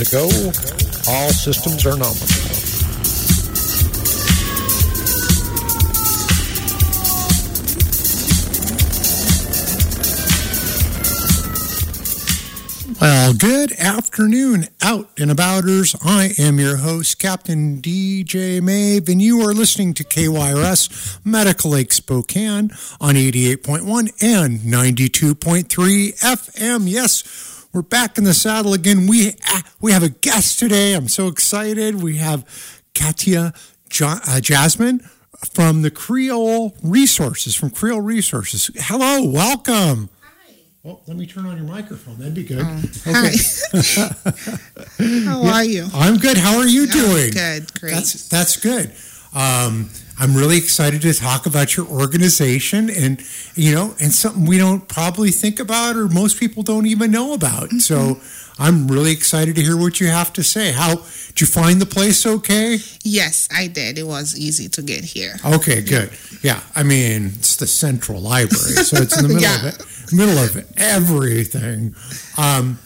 is go. All systems are nominal. Well, good afternoon, out and abouters. I am your host, Captain DJ Maeve, and you are listening to KYRS Medical Lake Spokane on 88.1 and 92.3 FM. Yes, we're back in the saddle again. We we have a guest today. I'm so excited. We have Katia jo- uh, Jasmine from the Creole Resources, from Creole Resources. Hello, welcome. Hi. Well, let me turn on your microphone. That'd be good. Hi. How are you? I'm good. How are you doing? Oh, doing? good, great. That's that's good. Um, I'm really excited to talk about your organization and you know and something we don't probably think about or most people don't even know about. Mm-hmm. So I'm really excited to hear what you have to say. How did you find the place? Okay. Yes, I did. It was easy to get here. Okay, good. Yeah, I mean it's the central library, so it's in the middle of it, middle of everything. Um,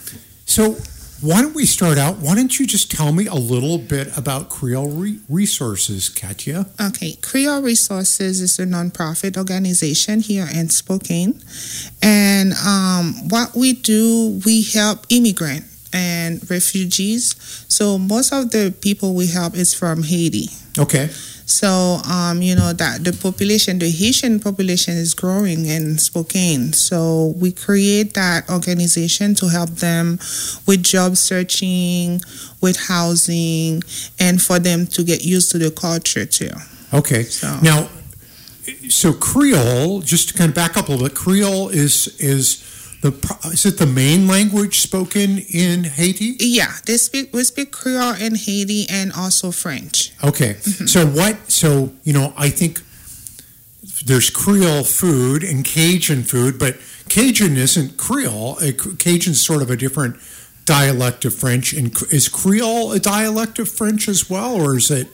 so why don't we start out? Why don't you just tell me a little bit about Creole Re- Resources, Katia? Okay, Creole Resources is a nonprofit organization here in Spokane, and um, what we do, we help immigrant and refugees. So most of the people we help is from Haiti. Okay. So, um, you know, that the population, the Haitian population is growing in Spokane. So, we create that organization to help them with job searching, with housing, and for them to get used to the culture too. Okay. So- Now, so Creole, just to kind of back up a little bit, Creole is is the is it the main language spoken in Haiti? Yeah, they speak, we speak Creole in Haiti and also French. Okay. So what? So you know, I think there's Creole food and Cajun food, but Cajun isn't Creole. Uh, Cajun's sort of a different dialect of French. And is Creole a dialect of French as well, or is it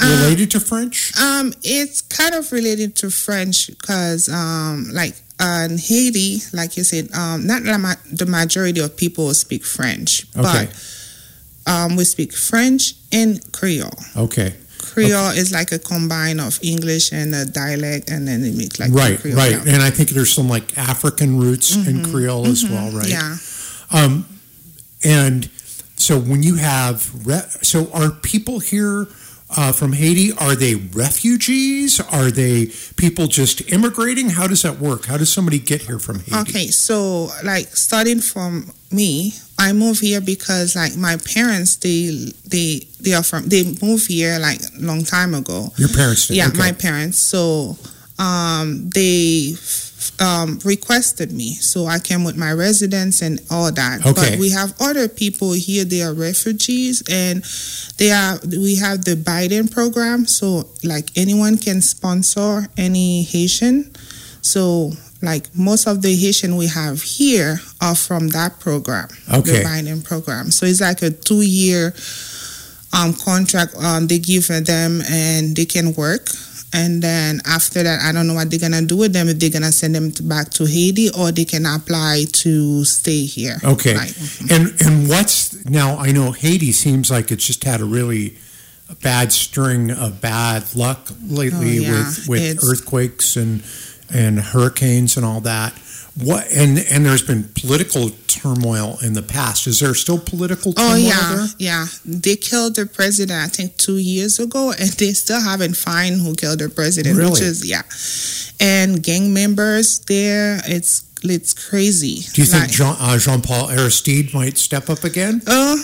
related to French? Um, it's kind of related to French because, um, like in Haiti, like you said, um, not the ma- the majority of people speak French, Okay. but um, we speak French and Creole. Okay. Creole is like a combine of English and a dialect, and then they make like right. Creole. Right. And I think there's some like African roots in Creole as well. Right. Yeah. Um, and so when you have, re- so are people here uh, from Haiti? Are they refugees? Are they people just immigrating? How does that work? How does somebody get here from Haiti? Okay, so like starting from me, I moved here because like my parents, they they they are from they moved here like long time ago. Your parents did. Yeah, okay. my parents. So um, they um, requested me, so I came with my residence and all that. Okay. But we have other people here. They are refugees, and they are. We have the Biden program, so like anyone can sponsor any Haitian. So like most of the Haitian we have here are from that program, Okay. the Biden program. So it's like a two-year um, contract um, they give them, and they can work. And then after that, I don't know what they're gonna do with them. If they're gonna send them to, back to Haiti, or they can apply to stay here. Okay. And and what's now I know Haiti seems like it's just had a really bad string of bad luck lately Oh, yeah. with with It's- earthquakes and and hurricanes and all that. What and and there's been political turmoil in the past. Is there still political turmoil Oh yeah, there? yeah. They killed the president, I think, two years ago, and they still haven't found who killed the president. Which Really? is yeah, and gang members there. It's it's crazy. Do you think Jean uh, Jean Paul Aristide might step up again? Uh.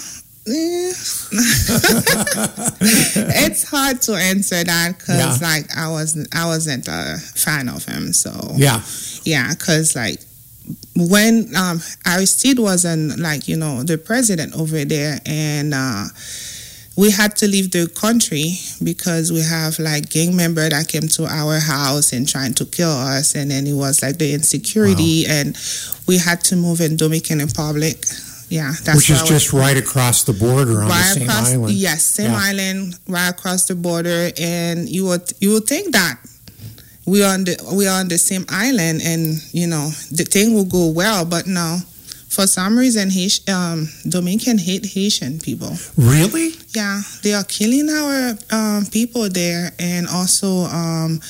it's hard to answer that because Yeah. like I wasn't I wasn't a fan of him. So Yeah, yeah, because like when um, Aristide wasn't like you know the president over there, and uh, we had to leave the country because we have like gang member that came to our house and trying to kill us, and then it was like the insecurity, and we had to move in Dominican Republic. Yeah, that's which is why I was- just right across the border on right the same across, island. Yes, same Yeah. island, right across the border, and you would you would think that we are on the we are on the same island, and you know the thing will go well, but no. For some reason, Haiti, um, Dominican hate Haitian people. Really? Yeah, they are killing our um, people there, and also um,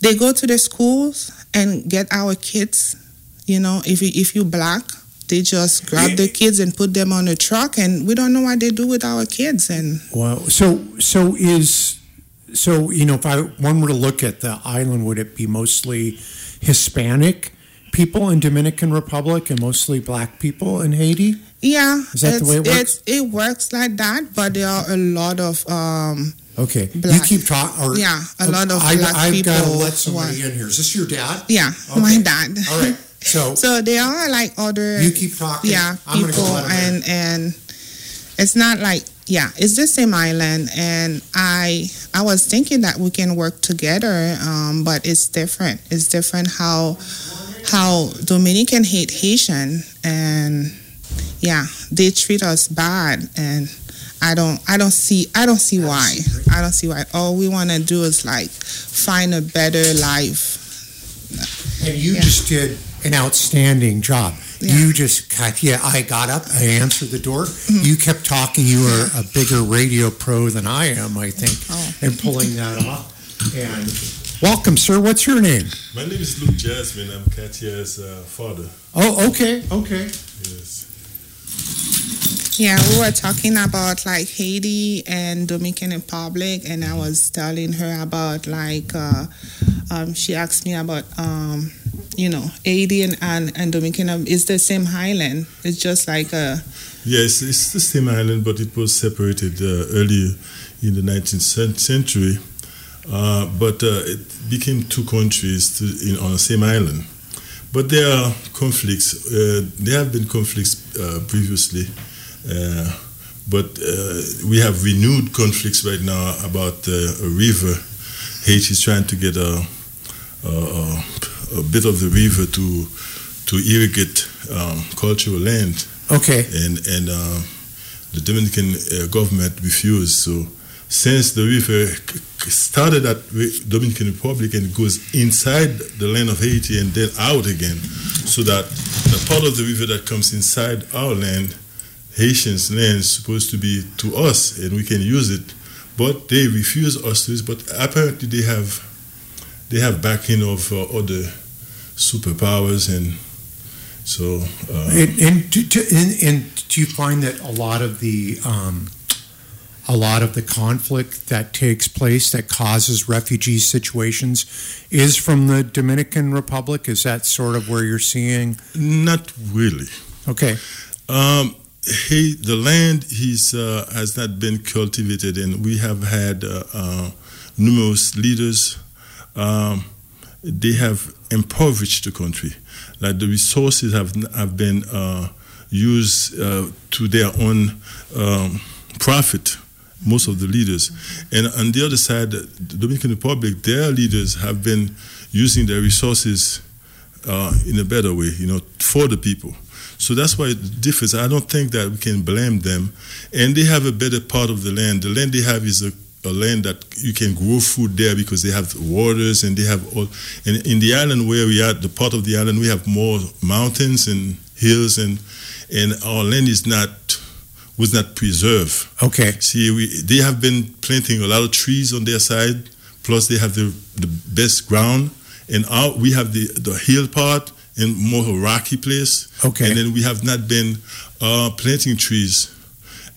they go to the schools and get our kids. You know, if you if you black, they just grab the kids and put them on a truck, and we don't know what they do with our kids. And well, So so is so you know if I one were to look at the island, would it be mostly Hispanic people in Dominican Republic and mostly black people in Haiti? yeah, Is that the it's, way it works? it's- it works like that, but there are a lot of um, Okay, you keep talking. Yeah, a lot of I, black I've got to let somebody who in here. Is this your dad? yeah, Okay. my dad. All right. So, So there are like other you keep talking. yeah I'm gonna people go let him in. and and it's not like yeah it's the same island. And i i was thinking that we can work together um but it's different. It's different how how dominican hate haitian. And yeah they treat us bad. And i don't i don't see i don't see why. i don't see why. All we want to do is like find a better life. And you Yeah. just did an outstanding job. Yeah. You just cut. Yeah, I got up. I answered the door. Mm-hmm. You kept talking. You were a bigger radio pro than I am, I think, Oh. and pulling that off. And welcome, sir. What's your name? My name is Luke Jasmine. I'm Katia's uh, father. Oh, okay, okay. Yes. Yeah, we were talking about like Haiti and Dominican Republic, and I was telling her about like uh, um, she asked me about um, you know Haiti and, and, Dominican is the same island. It's just like a Yes, it's the same island, but it was separated uh, earlier in the 19th century. Uh, but uh, it became two countries to, in, on the same island. But there are conflicts. Uh, there have been conflicts uh, previously, uh, but we have renewed conflicts right now about a river. Haiti is trying to get a, a, a, a bit of the river to to irrigate um, cultural land Okay. and and uh, the Dominican uh, government refused. So since the river started at Dominican Republic and goes inside the land of Haiti and then out again, so that the part of the river that comes inside our land, Haitians' land, is supposed to be to us and we can use it, but they refuse us to use. But apparently they have they have backing of uh, other superpowers and. So uh, And, and, do, do- and, and do you find that a lot of the um, a lot of the conflict that takes place that causes refugee situations is from the Dominican Republic? Is that sort of where you're seeing? Not really. Okay. Um, he, the land he's, uh, has not been cultivated, and we have had uh, uh, numerous leaders. Um, they have impoverished the country. Like the resources have have been uh, used uh, to their own um, profit. Most of the leaders, and on the other side, the Dominican Republic, their leaders have been using their resources uh, in a better way, you know, for the people. So that's why it differs. I don't think that we can blame them. And they have a better part of the land. The land they have is a, a land that you can grow food there because they have waters and they have all. And in the island where we are, the part of the island, we have more mountains and hills, and and our land is not was not preserved. Okay. See, we, they have been planting a lot of trees on their side. Plus, they have the the best ground, and our, we have the the hill part and more rocky place. Okay. And then we have not been uh, planting trees.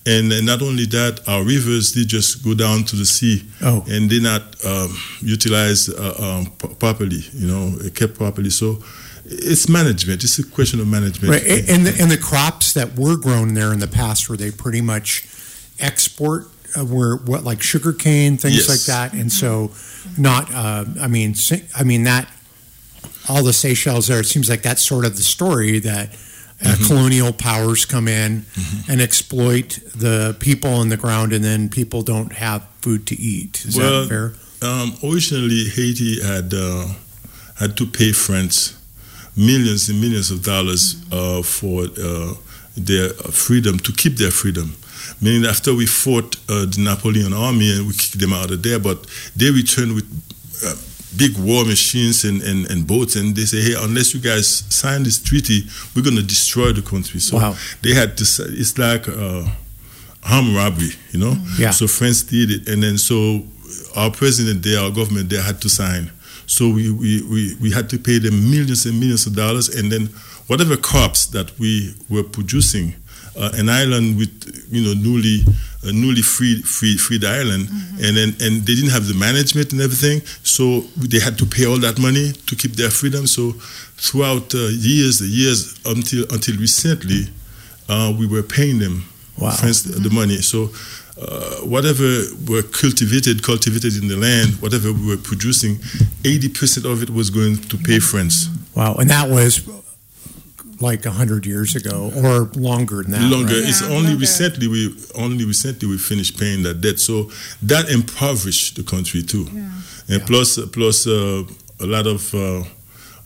And, and not only that, our rivers they just go down to the sea, Oh. and they're not um, utilized uh, um, properly. You know, kept properly. So it's management. It's a question of management. Right. And the, and the crops that were grown there in the past, were they pretty much export? Uh, were what like sugar cane, things Yes. like that, and so not. Uh, I mean, I mean that all the Seychelles there. It seems like that's sort of the story that. Uh, Mm-hmm. Colonial powers come in and exploit the people on the ground, and then people don't have food to eat. Is Well, that fair? Um, originally, Haiti had uh, had to pay France millions and millions of dollars uh, for uh, their freedom to keep their freedom. Meaning, after we fought uh, the Napoleon army and we kicked them out of there, but they returned with uh, big war machines and, and, and boats, and they say, "Hey, unless you guys sign this treaty, we're going to destroy the country." So Wow. they had to. It's like uh, armed robbery, you know. Yeah. So France did it, and then so our president there, our government there had to sign. So we, we, we, we had to pay them millions and millions of dollars, and then whatever crops that we were producing, an island with you know newly uh, newly freed freed freed island, and then and they didn't have the management and everything, so they had to pay all that money to keep their freedom. So throughout uh, years, the years until until recently, uh, we were paying them Wow. France the money. So uh, whatever were cultivated, cultivated in the land, whatever we were producing, 80% of it was going to pay France. Wow, and that was like a hundred years ago, or longer than that. longer. right? It's only longer. recently we only recently we finished paying that debt. So that impoverished the country too. Yeah. And Yeah. plus plus uh, a lot of uh,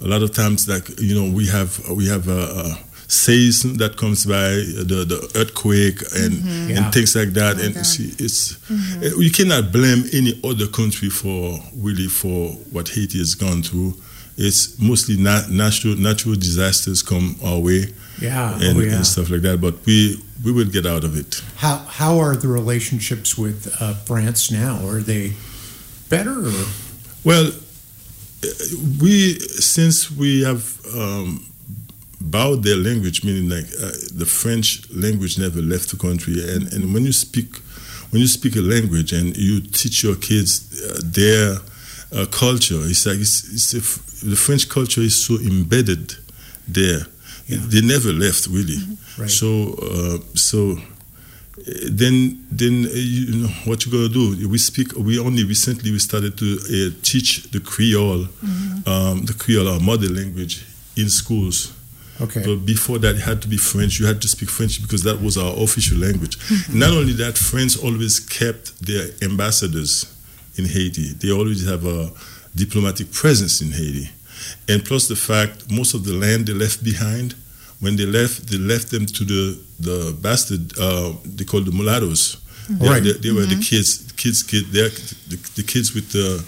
a lot of times like you know we have we have a, a season that comes by the the earthquake and Yeah. and things like that Oh, and see it's uh, you cannot blame any other country for really for what Haiti has gone through. It's mostly na- natural natural disasters come our way Yeah, and, oh, yeah. and stuff like that. But we we will get out of it. How how are the relationships with uh, France now? Are they better? Or? Well, uh, we since we have um, bowed their language, meaning like uh, the French language never left the country, and and when you speak when you speak a language and you teach your kids uh, their uh, culture, it's like it's, it's a the French culture is so embedded there. Yeah. They never left really. Right. So uh, so then then uh, you know what you gonna do we speak we only recently we started to uh, teach the creole um, the creole our mother language in schools Okay. but before that it had to be french you had to speak french because that was our official language not only that france always kept their ambassadors in haiti they always have a diplomatic presence in haiti and plus the fact most of the land they left behind when they left, they left them to the the bastard. Uh, they called the mulattoes. They, Right. they, they were the kids, kids, kid. The, the kids with the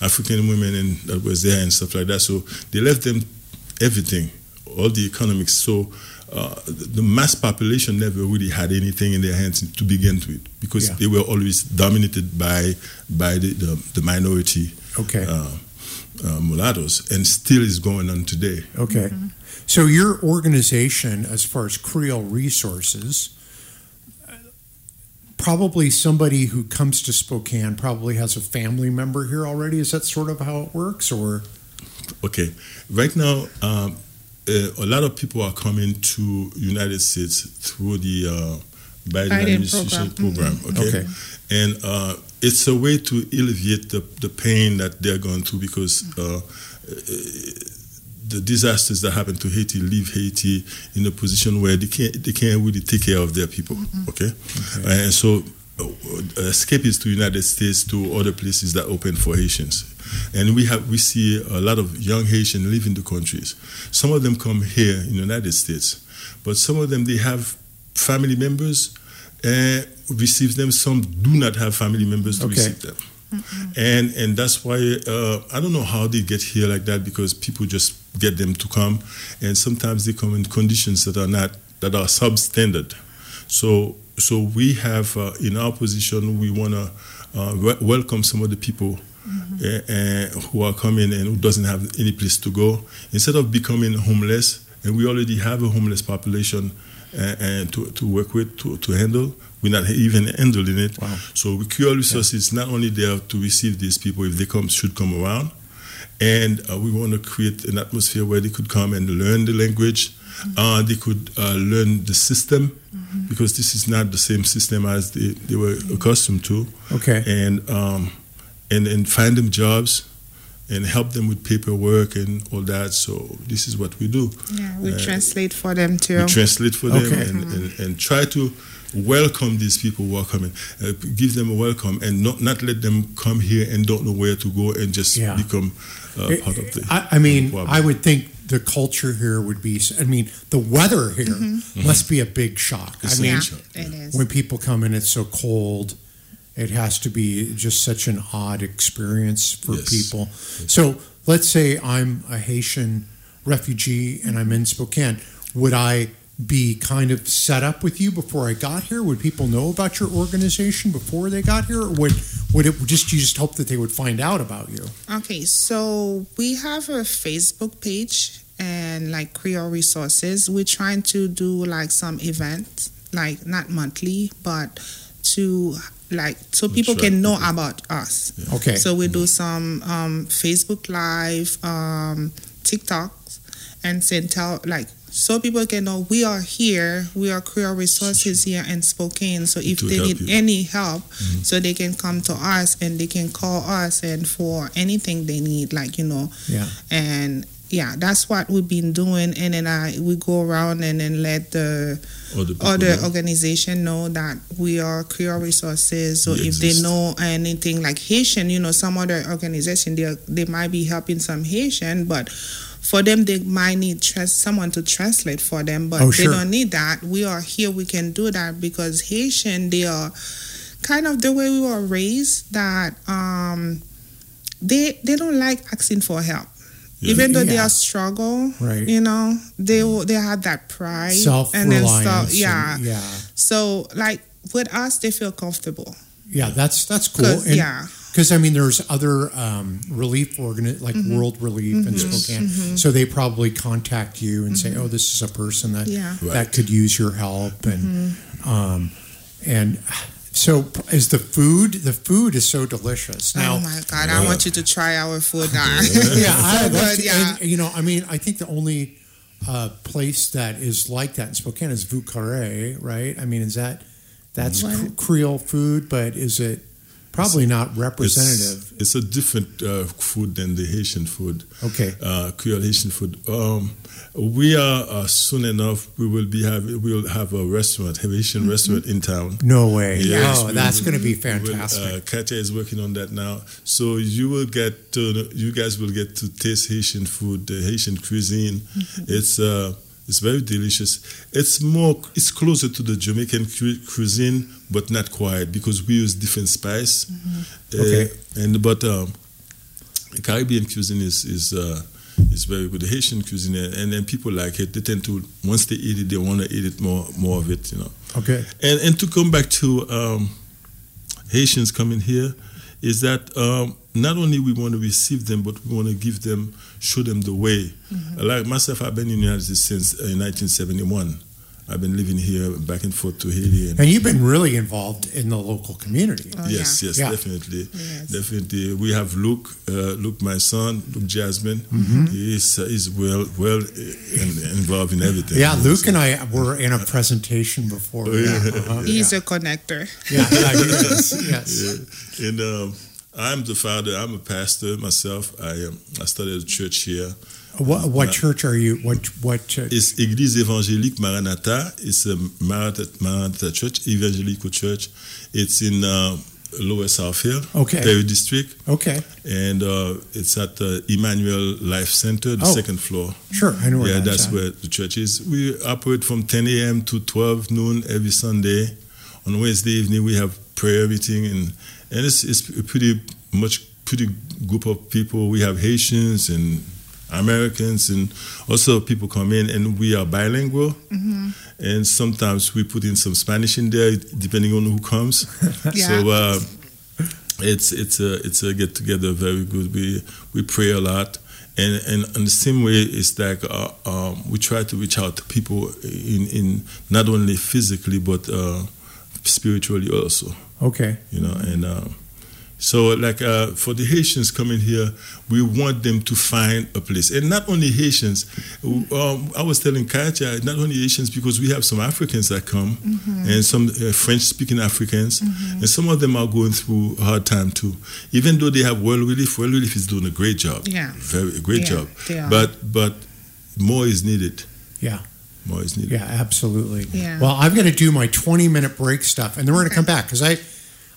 African women and that was there and stuff like that. So they left them everything, all the economics. So uh, the mass population never really had anything in their hands to begin with because Yeah. they were always dominated by by the the, the minority Okay. uh, uh, mulattoes, and still is going on today. Okay. So your organization, as far as Creole Resources, probably somebody who comes to Spokane probably has a family member here already. Is that sort of how it works, or Okay, right now, um, uh, a lot of people are coming to United States through the uh, Biden, Biden administration program. program. Okay, Okay. and uh, it's a way to alleviate the, the pain that they're going through because. Uh, the disasters that happen to Haiti leave Haiti in a position where they can't they can't really take care of their people. Okay, and so uh, escape is to United States to other places that open for Haitians, and we have we see a lot of young Haitians leaving the countries. Some of them come here in the United States, but some of them they have family members and receive them. Some do not have family members to Okay. receive them and and that's why uh, I don't know how they get here like that because people just get them to come, and sometimes they come in conditions that are not that are substandard. So so we have uh, in our position we want to uh, wel- welcome some of the people uh, uh, who are coming and who doesn't have any place to go. Instead of becoming homeless and we already have a homeless population uh, and to, to work with to, to handle we're not even handling it. Wow. so we Creole Resources. Is not only there to receive these people if they come should come around. And uh, we want to create an atmosphere where they could come and learn the language. Uh, they could uh, learn the system because this is not the same system as they, they were accustomed to, Okay. and um, and and find them jobs and help them with paperwork and all that. So this is what we do. Yeah, we Uh, translate for them too. We translate for them Okay. and, and, and try to welcome these people who are coming, uh, give them a welcome, and not not let them come here and don't know where to go and just Yeah. become uh, part of the. I, I mean, problem. I would think the culture here would be. I mean, the weather here must be a big shock. I It's a mean, yeah, nature, it is. when people come and it's so cold, it has to be just such an odd experience for Yes. people. So let's say I'm a Haitian refugee and I'm in Spokane. Would I be kind of set up with you before I got here? Would people know about your organization before they got here? Or would would it just you just hope that they would find out about you? Okay, so we have a Facebook page and like Creole Resources. We're trying to do like some events, like not monthly, but to like so people Attract can know people. about us. Okay. So we do some um, Facebook Live, um, TikToks, and send tell like so people can know we are here. We are Creole Resources here in Spokane. So if they need you. any help, so they can come to us and they can call us and for anything they need, like you know, Yeah. and yeah, that's what we've been doing. And then I we go around and then let the other organization know that we are Creole Resources. So We if they know anything like Haitian, you know, some other organization they they might be helping some Haitian, but for them they might need trans- someone to translate for them. But Oh, they sure. don't need that. We are here. We can do that because Haitian they are kind of the way we were raised that um they they don't like asking for help. Yeah. Even though they are struggle, Right. you know, they they have that pride Self and then stuff. Yeah, yeah. so like with us, they feel comfortable. Yeah, that's that's cool. And- yeah, Because I mean, there's other um, relief organi- like Mm-hmm. World Relief in Spokane, so they probably contact you and say, "Oh, this is a person that Mm-hmm. Yeah. Mm-hmm. that could use your help," and um, and so is the food. The food is so delicious. Now, oh my god, I want you to try our food now. yeah, I, So that's, good, yeah. and, you know, I mean, I think the only uh, place that is like that in Spokane is Vieux Carré, right? I mean, is that that's What? cr- Creole food, but is it probably not representative? It's, it's a different uh, food than the Haitian food, Okay. uh, Creole Haitian food. Um, we are uh, soon enough. We will be have we will have a restaurant, a Haitian restaurant in town. No way. Yes, oh, that's going to be we will, fantastic. uh, Katya is working on that now, so you will get to, you guys will get to taste Haitian food, the Haitian cuisine. It's uh, it's very delicious. It's more, it's closer to the Jamaican cu- cuisine, but not quite because we use different spice. Uh, Okay. and but um, Caribbean cuisine is is. Uh, is very good. The Haitian cuisine, and then people like it. They tend to once they eat it, they want to eat it more, more of it. You know. okay. And and to come back to um, Haitians coming here, is that um, not only we want to receive them, but we want to give them, show them the way. Like myself, I've been in the United States since uh, 1971. I've been living here back and forth to Haiti. And And you've been really involved in the local community. Oh, yes, yeah. yes, Yeah. definitely, Yes. definitely. We have Luke, uh, Luke, my son, Luke Jasmine. Mm-hmm. He's uh, he's well well uh, in, involved in everything. Yeah, Luke and I were in a presentation before. Oh, yeah. Yeah, uh-huh. He's a connector. yeah, yeah, he is. Yes. Yeah. And um, I'm the father. I'm a pastor myself. I um, I started a church here. What, what church are you? What what? Uh, It's Église évangélique Maranatha. It's a Maranatha, Church, Evangelical Church. It's in uh, Lower South Hill, Okay. Perry District, okay, and uh, it's at the Emmanuel Life Center, the Oh. second floor. sure. I know where yeah, that's, that's at. where the church is. We operate from 10 a.m. to 12 noon every Sunday. On Wednesday evening, we have prayer meeting, and and it's, it's a pretty much pretty group of people. We have Haitians and Americans and also people come in and we are bilingual. And sometimes we put in some Spanish in there, depending on who comes. Yeah. So uh, it's it's a it's a get together very good. We we pray a lot, and and in the same way, it's like uh, um, we try to reach out to people in in not only physically but uh, spiritually also. Okay. You know, and uh, so like uh, for the Haitians coming here, we want them to find a place, and not only Haitians. Um, I was telling Katya, not only Haitians because we have some Africans that come, and some uh, French-speaking Africans, and some of them are going through a hard time too. Even though they have World Relief, World Relief is doing a great job, Yeah. very great Yeah, job. they are. But but more is needed. Yeah. More is needed. Yeah, absolutely. Yeah. Well, I'm going to do my 20 minute break stuff, and then we're going to come back because I,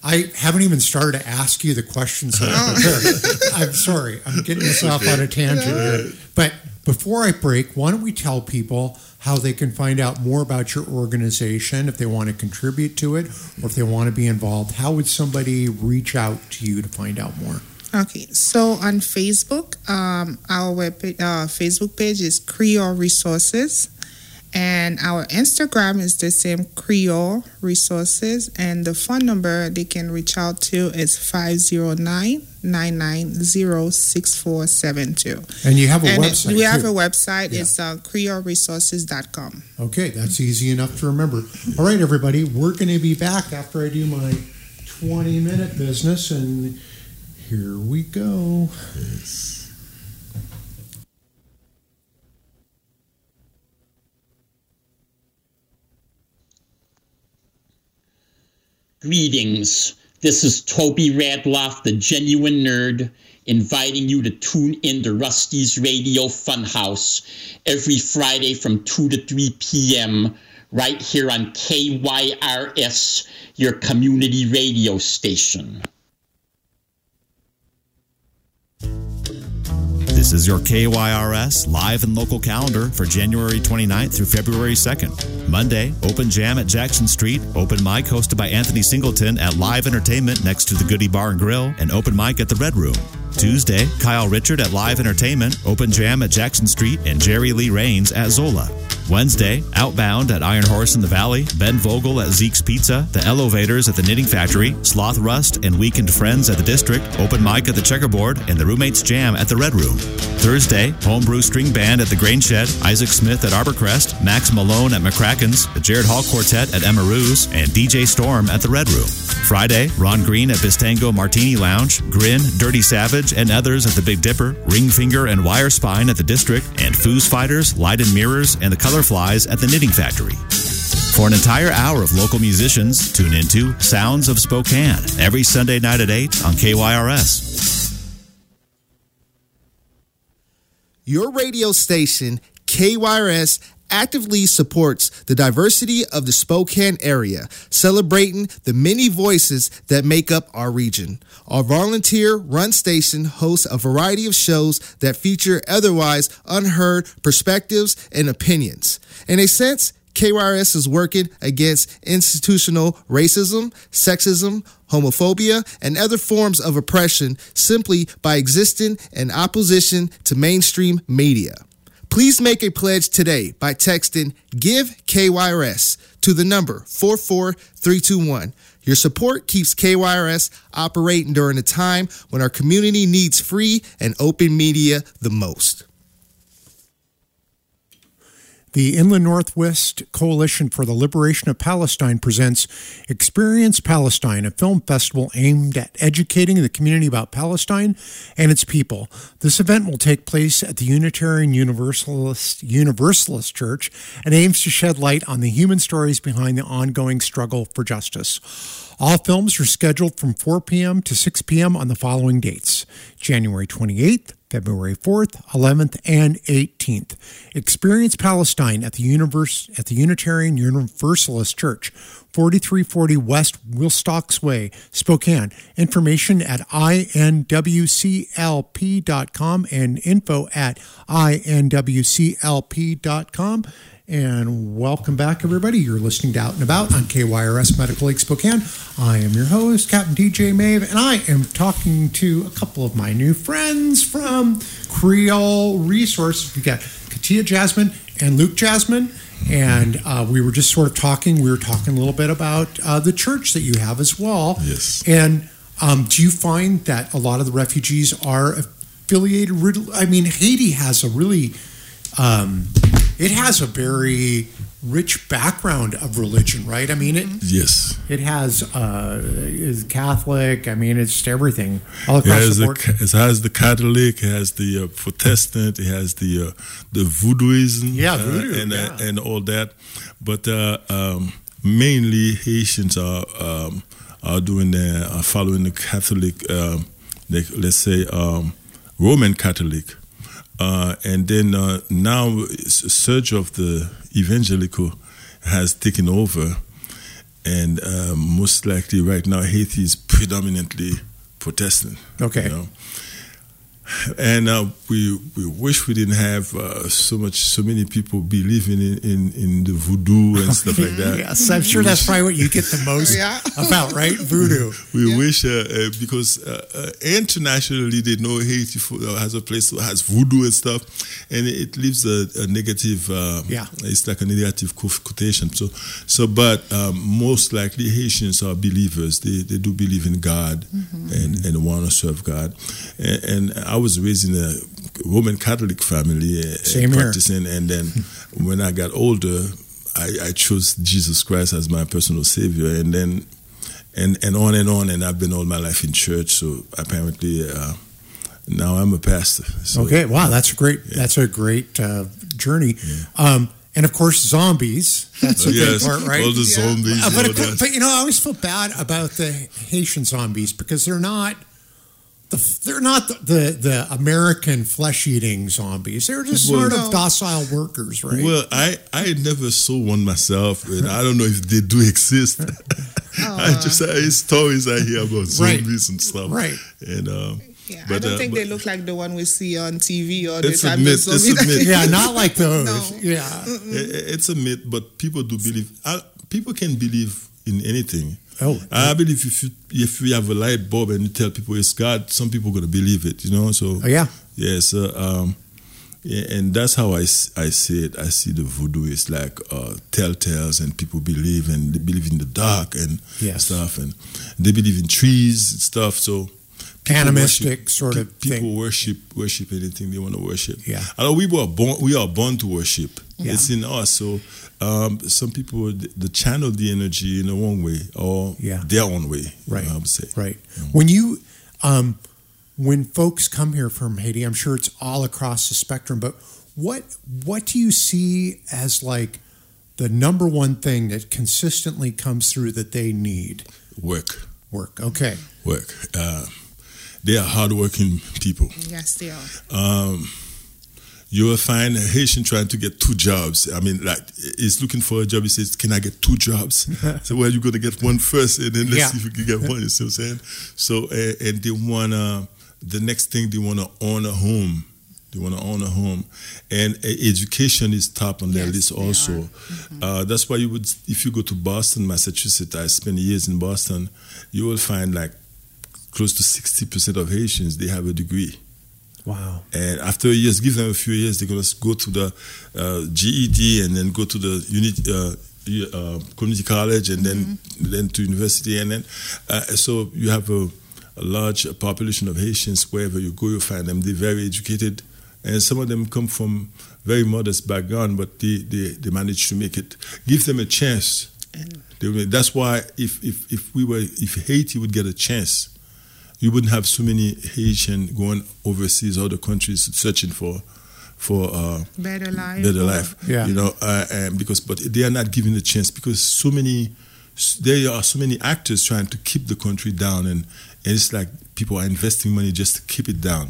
I haven't even started to ask you the questions that I prepared. I'm sorry, I'm getting myself on a tangent here. But before I break, why don't we tell people how they can find out more about your organization if they want to contribute to it or if they want to be involved? How would somebody reach out to you to find out more? Okay, so on Facebook, um, our web uh, Facebook page is Creole Resources, and our Instagram is the same Creole Resources, and the phone number they can reach out to is 509-990-6472. And you have a and website. we have a website. Yeah. It's uh, CreoleResources.com. Okay, that's easy enough to remember. All right, everybody, we're going to be back after I do my 20 minute business, and here we go. Greetings. This is Toby Radloff, the genuine nerd, inviting you to tune in to Rusty's Radio Funhouse every Friday from 2 to 3 p.m. right here on KYRS, your community radio station. Is your KYRS live and local calendar for January 29th through February 2nd. Monday, open jam at Jackson Street, open mic hosted by Anthony Singleton at Live Entertainment next to the Goody Bar and Grill, and open mic at the Red Room. Tuesday, Kyle Richard at Live Entertainment, open jam at Jackson Street, and Jerry Lee Rains at Zola. Wednesday, Outbound at Iron Horse in the Valley, Ben Vogel at Zeke's Pizza, The Elevators at the Knitting Factory, Sloth Rust and Weekend Friends at the District, Open Mic at the Checkerboard, and the Roommates Jam at the Red Room. Thursday, Homebrew String Band at the Grain Shed, Isaac Smith at Arborcrest, Max Malone at McCracken's, the Jared Hall Quartet at Emaroo's, and DJ Storm at the Red Room. Friday, Ron Green at Bistango Martini Lounge, Grin, Dirty Savage, and others at the Big Dipper, Ring Finger and Wire Spine at the District, and Foos Fighters, Light and Mirrors, and the Color Flies at the Knitting Factory. For an entire hour of local musicians, tune into Sounds of Spokane every Sunday night at 8 on KYRS. Your radio station, KYRS, actively supports the diversity of the Spokane area, celebrating the many voices that make up our region. Our volunteer run station hosts a variety of shows that feature otherwise unheard perspectives and opinions. In a sense, KYRS is working against institutional racism, sexism, homophobia, and other forms of oppression simply by existing in opposition to mainstream media. Please make a pledge today by texting Give KYRS to the number 44321. Your support keeps KYRS operating during a time when our community needs free and open media the most. The Inland Northwest Coalition for the Liberation of Palestine presents Experience Palestine, a film festival aimed at educating the community about Palestine and its people. This event will take place at the Unitarian Universalist, Universalist Church and aims to shed light on the human stories behind the ongoing struggle for justice. All films are scheduled from 4 p.m. to 6 p.m. on the following dates January 28th, February 4th, 11th, and 18th. Experience Palestine at the Universe at the Unitarian Universalist Church, 4340 West Whistalks Way, Spokane. Information at inwclp.com and info at inwclp.com. and welcome back, everybody. You're listening to Out and About on KYRS Medical Lake Spokane. I am your host, Captain DJ Maeve, and I am talking to a couple of my new friends from Creole Resources. We got Katia Jasmine and Luke Jasmine. And uh, we were just sort of talking. We were talking a little bit about uh, the church that you have as well. Yes. And um, do you find that a lot of the refugees are affiliated? I mean, Haiti has a really, um, it has a very rich background of religion, right? I mean, it Yes. it has uh, is Catholic. I mean, it's everything all It has, the the, board. it has the Catholic, it has the uh, Protestant, it has the uh, the Voodooism, Yeah, uh, voodoo, and yeah. Uh, and all that. But uh, um, mainly Haitians are um, are doing the, are following the Catholic, um, like, let's say um, Roman Catholic, uh, and then uh, now surge of the evangelical has taken over, and uh, most likely right now Haiti is predominantly Protestant. Okay. You know? And uh, we we wish we didn't have uh, so much so many people believing in, in, in the voodoo and stuff like that. yes, I'm sure that's probably what you get the most Yeah. about, right? Voodoo. We wish uh, uh, because uh, uh, internationally they know Haiti for, uh, has a place that has voodoo and stuff, and it leaves a, a negative. Uh, Yeah. it's like a negative co- quotation. So, so but um, most likely Haitians are believers. They they do believe in God and and want to serve God. And, and I was raised in a Roman Catholic family, uh, Same here. practicing, and then when I got older. I, I chose Jesus Christ as my personal savior, and then and and on and on. And I've been all my life in church, so apparently uh, now I'm a pastor. So, Okay, wow, that's a great. That's a great uh, journey. Um, and of course, zombies. That's a big yes, part, right? all the zombies. Uh, but, but you know, I always feel bad about the Haitian zombies because they're not the they're not the the, the American flesh eating zombies. They're just Well- sort of docile workers, right? Well, I, I never saw one myself, and I don't know if they do exist. I just I, stories I hear about Right. zombies and stuff. Right. And um, Yeah, I don't uh, think but- they look like the one we see on TV or the It's a time myth, it's a myth. yeah, not like those. No. Yeah. i- it's a myth, but people do believe. Uh, people can believe in anything. Oh, I believe if you if you have a light bulb and you tell people it's God, some people are gonna believe it. You know, so oh yeah. Yes, uh, um, yeah, and that's how I, I see it. I see the voodoo is like uh, telltales, and people believe and they believe in the dark and Yes. stuff, and they believe in trees and stuff. So Animistic worship- sort of people thing. worship worship anything they want to worship. Yeah. although we were born, we are born to worship. Yeah. It's in us. So um, some people they they channel the energy in a one way or Yeah. their own way. Right. I would say. Right. When you, um, when folks come here from Haiti, I'm sure it's all across the spectrum. But what what do you see as like the number one thing that consistently comes through that they need? Work, Work. Okay. work. Uh, they are hardworking people. Yes, they are. um, you will find a Haitian trying to get two jobs. I mean, like he's looking for a job. He says, "Can I get two jobs?" so, well, you're going to get one first, and then let's Yeah. see if you can get one. You see what I'm saying? So, uh, and they want to. The next thing they want to own a home. They want to own a home, and uh, education is top on their Yes, list also. Mm-hmm. Uh, that's why you would, if you go to Boston, Massachusetts. I spent years in Boston. You will find like close to sixty percent of Haitians they have a degree. Wow. And after years, give them a few years, they're going to go to the uh, GED and then go to the unit, uh, uh, community college and then then to university. And then, uh, so you have a, a large population of Haitians wherever you go, you find them. They're very educated. And some of them come from very modest background, but they, they, they manage to make it. Give them a chance. Will- That's why if, if, if we were if Haiti would get a chance, you wouldn't have so many Haitian going overseas, other countries searching for for uh, Better life. better life. Yeah. you know, uh, and because but they are not given the chance because so many there are so many actors trying to keep the country down, and, and it's like people are investing money just to keep it down.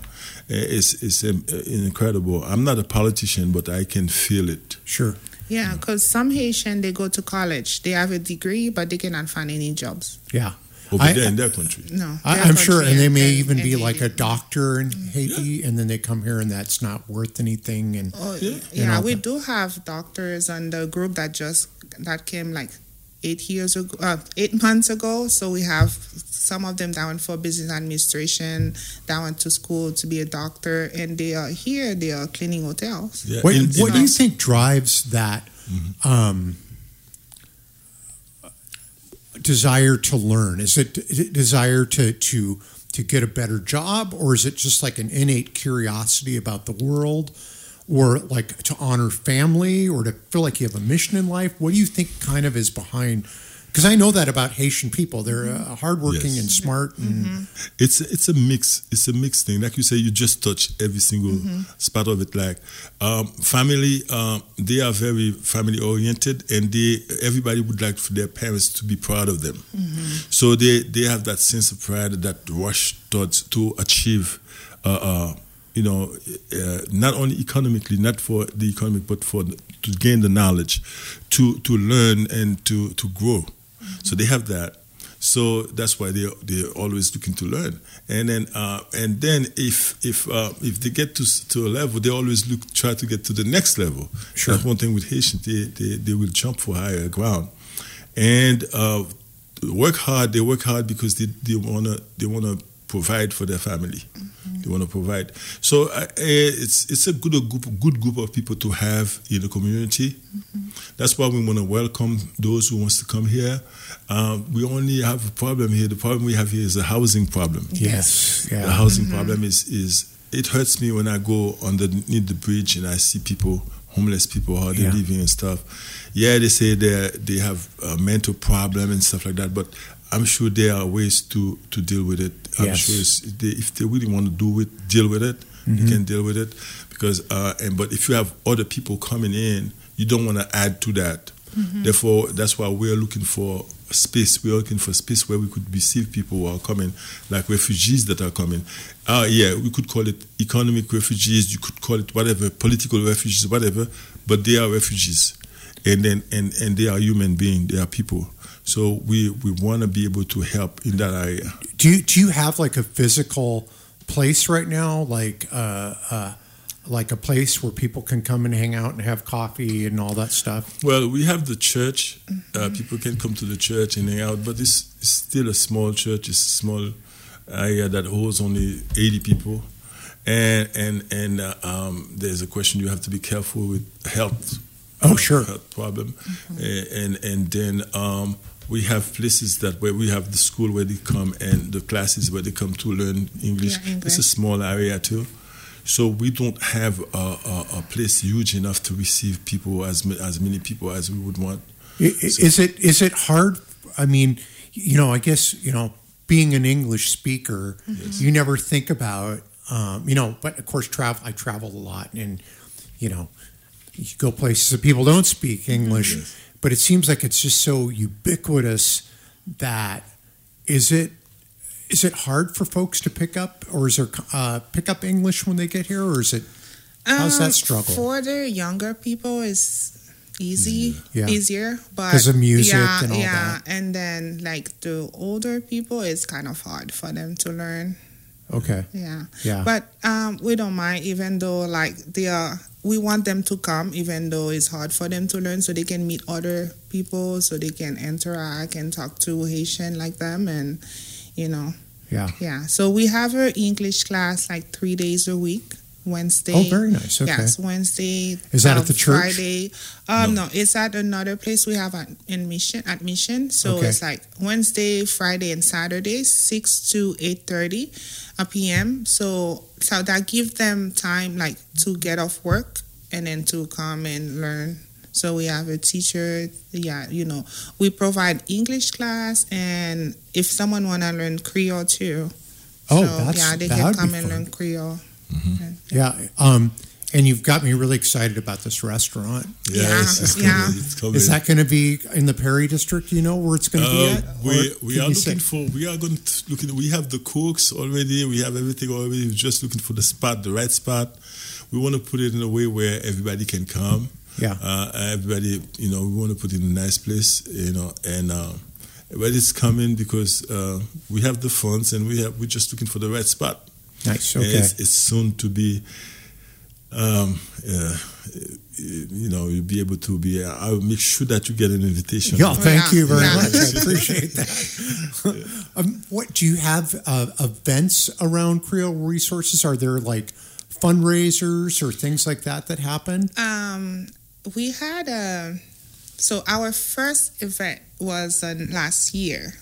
Uh, It's it's um, uh, incredible. I'm not a politician, but I can feel it. Sure. Yeah, because some Haitian they go to college, they have a degree, but they cannot find any jobs. Yeah. Over I- there in their country. No, I, I'm sure, country and they may and- even and be like a doctor in Haiti, and then they come here, and that's not worth anything. And Oh, Yeah. yeah, we but- do have doctors on the group that just that came like eight years ago, uh, eight months ago. So we have some of them that went for business administration, that went to school to be a doctor, and they are here. They are cleaning hotels. Yeah, what, in- what in- do you think drives that um, desire to learn? Is it, it desire to to to get a better job, or is it just like an innate curiosity about the world, or like to honor family, or to feel like you have a mission in life? What do you think kind of is behind? Because I know that about Haitian people; they're uh, hardworking Yes. and smart, and it's it's a mix. It's a mixed thing. Like you say, you just touch every single spot of it. Like um, family, um, they are very family oriented, and they everybody would like for their parents to be proud of them. So they they have that sense of pride, that rush towards to achieve. Uh, uh, you know, uh, not only economically, not for the economic, but for the, to gain the knowledge, to to learn and to to grow. So they have that. So that's why they they're always looking to learn. And then uh, and then if if uh, if they get to to a level, they always look try to get to the next level. Sure. That's one thing with Haitians, they, they they will jump for higher ground, and uh, work hard. They work hard because they they wanna they wanna provide for their family. They want to provide. So uh, eh, it's it's a good group good group of people to have in the community. That's why we want to welcome those who wants to come here. Um, we only have a problem here. The problem we have here is a housing problem. yes, The yeah, housing problem is is it hurts me when I go underneath the bridge and I see people, homeless people, how they're Yeah. living and stuff. Yeah, they say they they have a mental problem and stuff like that, but I'm sure there are ways to to deal with it. I'm Yes. sure it's, they, if they really want to do it, deal with it. Mm-hmm. You can deal with it because uh, and but if you have other people coming in, you don't want to add to that. Therefore, that's why we're looking for space. We're looking for space where we could receive people who are coming, like refugees that are coming. Uh, yeah, we could call it economic refugees. You could call it whatever, political refugees, whatever. But they are refugees, and then and and they are human beings. They are people. So we we want to be able to help in that area. Do you do you have like a physical place right now, like uh, uh, like a place where people can come and hang out and have coffee and all that stuff? Well, we have the church. Uh, people can come to the church and hang out, but it's, it's still a small church. It's a small area that holds only 80 people. And and and uh, um, there's a question you have to be careful with health. Oh, sure. Health problem, A- and and then um, we have places that where we have the school where they come and the classes where they come to learn English. Yeah, It's a small area too. So we don't have a, a, a place huge enough to receive people as as many people as we would want. I- i- Is it is it hard? I mean, you know, I guess you know, being an English speaker, you never think about, um, you know. But of course, travel. I travel a lot, and you know, you go places that people don't speak English. Yes. But it seems like it's just so ubiquitous that is it is it hard for folks to pick up, or is there uh, pick up English when they get here, or is it How's that Um, struggle? For the younger people, is easy, Yeah. easier, but 'Cause of music yeah, and all yeah. that. And then like the older people, it's kind of hard for them to learn. okay? Yeah, Yeah. but um, we don't mind, even though like they are. We want them to come, even though it's hard for them to learn, so they can meet other people, so they can interact and talk to Haitian like them, and you know, Yeah. yeah. So we have our English class like three days a week. Wednesday. Oh, very nice. Okay. Yes, Wednesday. Is that at uh, the church? Friday. Um, no. it's at another place we have at, admission. Mission. At Mission, so Okay. it's like Wednesday, Friday, and Saturday, six to eight thirty, a p.m. So so that gives them time like to get off work and then to come and learn. So we have a teacher. Yeah, you know, we provide English class, and if someone wanna learn Creole too. Oh, so, that's yeah, they can come and learn Creole. Yeah. Um, and you've got me really excited about this restaurant. Yeah, it's, it's yeah. it's coming. Is that going to be in the Perry district? You know where it's going to be Uh, at? we we are you say- looking for we are going to looking we have the cooks already we have everything already we're just looking for the spot the right spot we want to put it in a way where everybody can come Yeah. uh, everybody you know we want to put it in a nice place you know and uh, but it's coming because uh, we have the funds and we have we're just looking for the right spot. Nice. Okay. It's, it's soon to be. Um, uh, you know, you'll be able to be. I'll make sure that you get an invitation. Yeah, thank yeah. you very Yeah. much. I appreciate that. um, what do you have uh, events around Creole Resources? Are there like fundraisers or things like that that happen? Um, we had a so our first event was uh, last year,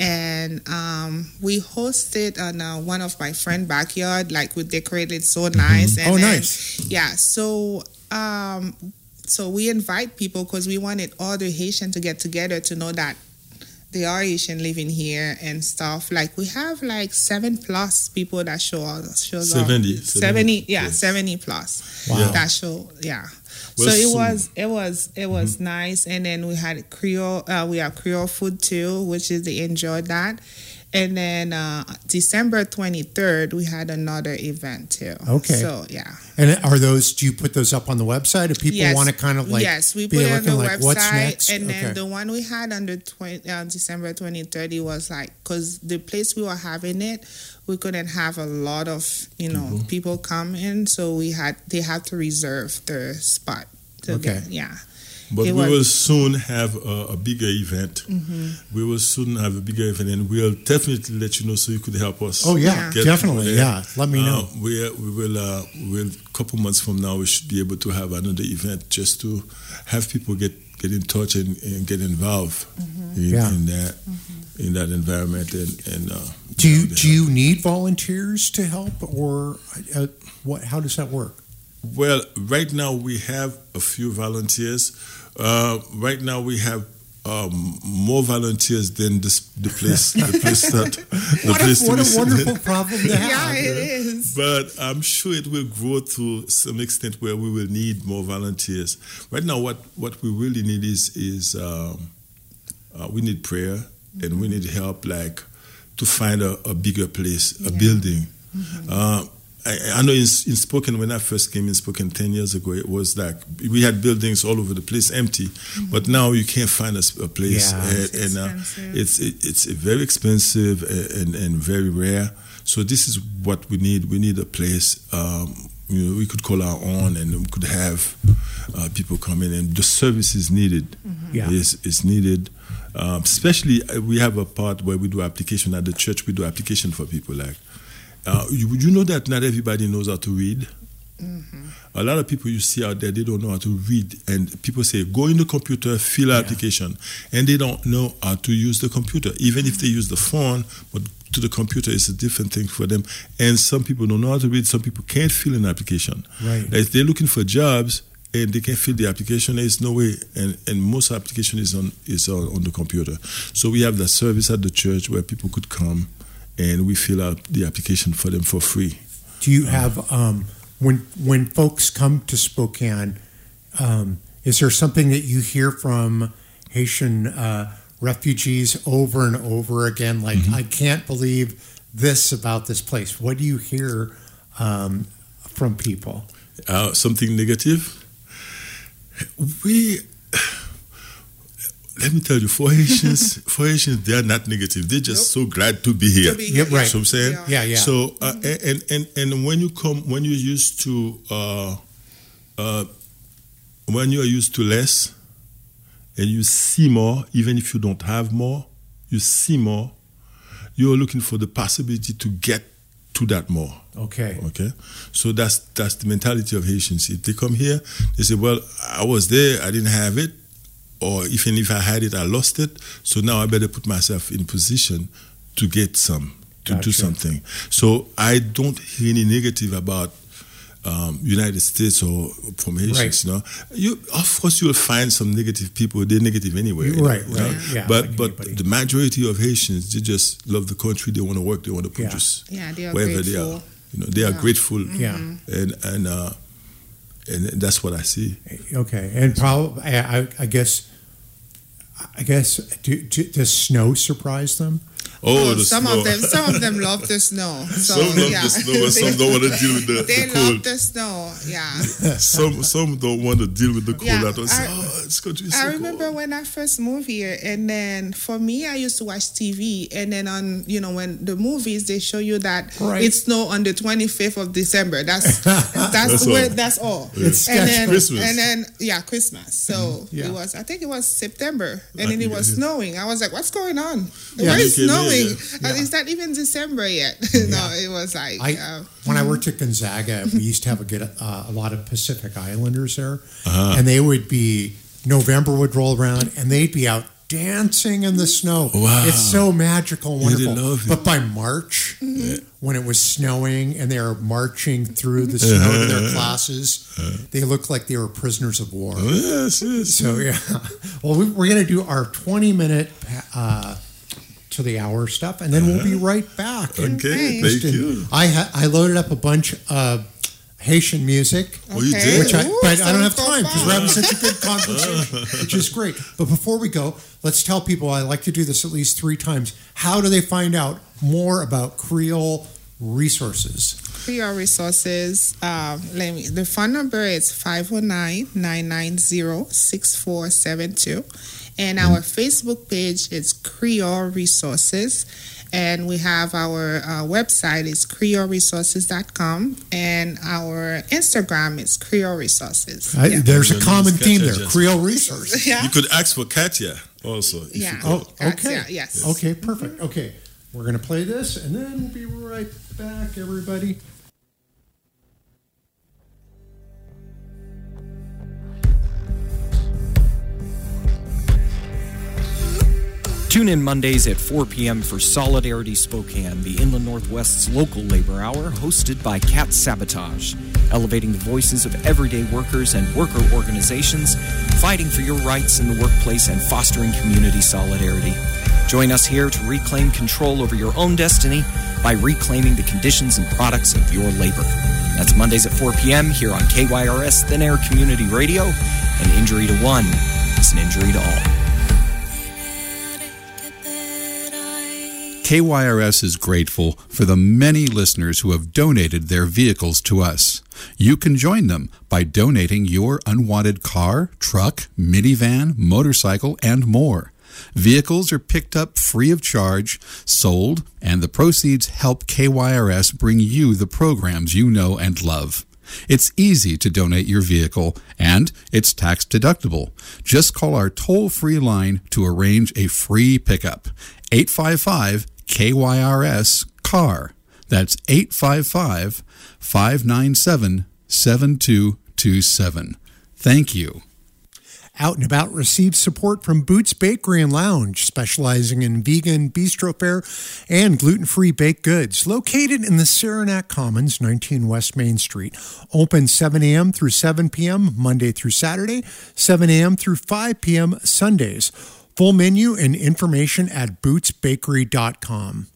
and um, we hosted on uh, one of my friend backyard. Like we decorated so nice. And Oh, nice. Yeah. So um, so we invite people because we wanted all the Haitian to get together to know that they are Haitian living here and stuff. Like we have like seven plus people that show shows up. 70, 70, yeah, yes. 70 plus Wow. that show yeah Well, so it soon. was it was it was Mm-hmm. nice and then we had creole uh, we have creole food too which is they enjoyed that and then uh, december 23rd we had another event too Okay. so yeah And are those? Do you put those up on the website? If people Yes. want to kind of like yes we put it on the like what's website and then Okay. the one we had on the 20, uh, december 23rd it was like because the place we were having it we couldn't have a lot of you know Mm-hmm. people come in so we had they had to reserve their spot to Okay. get, yeah But It we was- will soon have a, a bigger event. Mm-hmm. We will soon have a bigger event, and we'll definitely let you know so you could help us. oh yeah, Yeah. Definitely. Yeah, let me know. Uh, we we will uh, we'll couple months from now we should be able to have another event just to have people get get in touch and, and get involved in, Yeah. in that in that environment and and uh, do you know, do you need volunteers to help, or uh, what? How does that work? Well, right now we have a few volunteers. Uh, right now we have um, more volunteers than this, the place. The place that the What a, place to what be a sitting. wonderful problem to yeah have. it is But I'm sure it will grow to some extent where we will need more volunteers. Right now, what, what we really need is is um, uh, we need prayer and we need help, like to find a, a bigger place, a Yeah. building. Uh, I, I know in, in Spokane, when I first came in Spokane 10 years ago, it was like we had buildings all over the place empty, but now you can't find a place. Yeah. and, It's and, uh, it's it, it's very expensive and, and very rare. So this is what we need. We need a place um, you know we could call our own, and we could have uh, people come in, and the service is needed. Yeah. is is needed. Um, especially, uh, we have a part where we do application at the church. We do application for people. Like, uh, you, you know that not everybody knows how to read. A lot of people you see out there, they don't know how to read, and people say, "Go in the computer, fill out application," and they don't know how to use the computer. Even if they use the phone, but to the computer is a different thing for them. And some people don't know how to read. Some people can't fill an application. Right. If they're looking for jobs and they can't fill the application, there's no way. And, and most application is on is on, the computer. So we have that service at the church where people could come and we fill out the application for them for free. Do you have um, when when folks come to Spokane? Um, is there something that you hear from Haitian uh, refugees over and over again? Like, I can't believe this about this place. What do you hear um, from people? uh, something negative. We, let me tell you, for Haitians, for Haitians, they are not negative. They're just so glad to be here. To be Yeah, here, right. So I'm saying, Yeah, yeah. So uh, and and and when you come, when you're used to, uh, uh, when you are used to less, and you see more, even if you don't have more, you see more. You're looking for the possibility to get to that more. Okay. Okay, so that's that's the mentality of Haitians. If they come here, they say, "Well, I was there, I didn't have it, or even if I had it, I lost it. So now I better put myself in position to get some, to do something." So I don't hear any negative about um, United States or from Haitians. Right. You know, you of course you'll find some negative people. They're negative anyway. you Right, you know. right. Yeah, but like but anybody. the majority of Haitians they just love the country. They want to work. They want to Yeah. produce yeah they are wherever they grateful are. You know, they are Yeah. grateful, Yeah. and and uh, and that's what I see. Okay, and probably I, I, I guess I guess do, do, does snow surprise them? Oh, oh, the some snow. of them, some of them love the snow. So some love yeah, the snow, but some don't want to deal with the, they the love the snow. Yeah. Some some don't want to deal with the cold Yeah, at all. Say, I- oh, this country is I so remember cold. when I first moved here, and then for me, I used to watch TV, and then on you know when the movies they show you that Right. it snow on the twenty fifth of December. That's that's, That's where all. that's all. It's and then. Christmas. and then yeah, Christmas. So Yeah. it was I think it was September, and I then it was it is. snowing. I was like, what's going on? Yeah. Why is It came yeah. And Yeah. It's not even December yet. no, it was like I, uh, when I worked at Gonzaga, we used to have a good uh, a lot of Pacific Islanders there, Uh-huh. and they would be November would roll around, and they'd be out dancing in the snow. Wow. It's so magical, and Yeah, they wonderful. love it. But by March, when it was snowing and they were marching through the snow to their classes, they looked like they were prisoners of war. Yes, yes. So yeah, well, we, we're going to do our twenty minute uh, to the hour stuff, and then we'll be right back. Okay, Okay. thank you. I ha- I loaded up a bunch of Haitian music, Oh, you Okay. did? which I Ooh, but I don't have time because we're having such a good conversation, which is great. But before we go, let's tell people I like to do this at least three times. How do they find out more about Creole resources? Creole Resources. Um, let me. The phone number is 509-990-6472. And our Facebook page is Creole Resources. And we have our uh, website is creoleresources.com and our Instagram is Creole Resources. I, yeah. there's a Yeah, common just theme catch there: just- Creole resources. yeah. You could ask for Katya also. if Yeah. you Oh, call. That's- okay. yeah, yes. Okay, perfect. Okay, we're going to play this and then we'll be right back, everybody. Tune in Mondays at 4 p.m. for Solidarity Spokane, the Inland Northwest's local labor hour, hosted by Cat Sabotage, elevating the voices of everyday workers and worker organizations, fighting for your rights in the workplace and fostering community solidarity. Join us here to reclaim control over your own destiny by reclaiming the conditions and products of your labor. That's Mondays at 4 p.m. here on KYRS Thin Air Community Radio. An injury to one is an injury to all. KYRS is grateful for the many listeners who have donated their vehicles to us. You can join them by donating your unwanted car, truck, minivan, motorcycle, and more. Vehicles are picked up free of charge, sold, and the proceeds help KYRS bring you the programs you know and love. It's easy to donate your vehicle, and it's tax deductible. Just call our toll free line to arrange a free pickup. 855 KYRS CAR. That's 855 597 7227. Thank you. Out and About received support from Boots Bakery and Lounge, specializing in vegan bistro fare and gluten free baked goods. Located in the Saranac Commons, 19 West Main Street. Open 7 a.m. through 7 p.m., Monday through Saturday, 7 a.m. through 5 p.m. Sundays. Full menu and information at bootsbakery.com.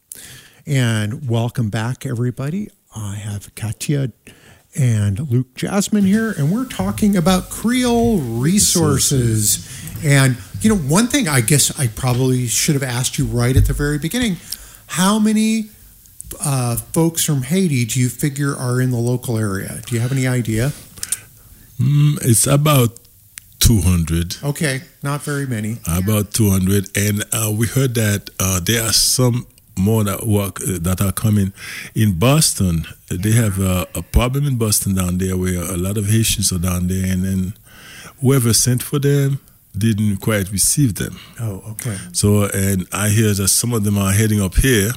And welcome back, everybody. I have Katia and Luke Jasmine here, and we're talking about Creole resources. And, you know, one thing I guess I probably should have asked you right at the very beginning how many uh, folks from Haiti do you figure are in the local area? Do you have any idea? Mm, it's about 200. Okay, not very many. About 200. And uh, we heard that uh, there are some more that work uh, that are coming in Boston. uh, They have a, a problem in Boston down there where a lot of Haitians are down there, and then whoever sent for them didn't quite receive them. Oh, okay. So, and I hear that some of them are heading up here.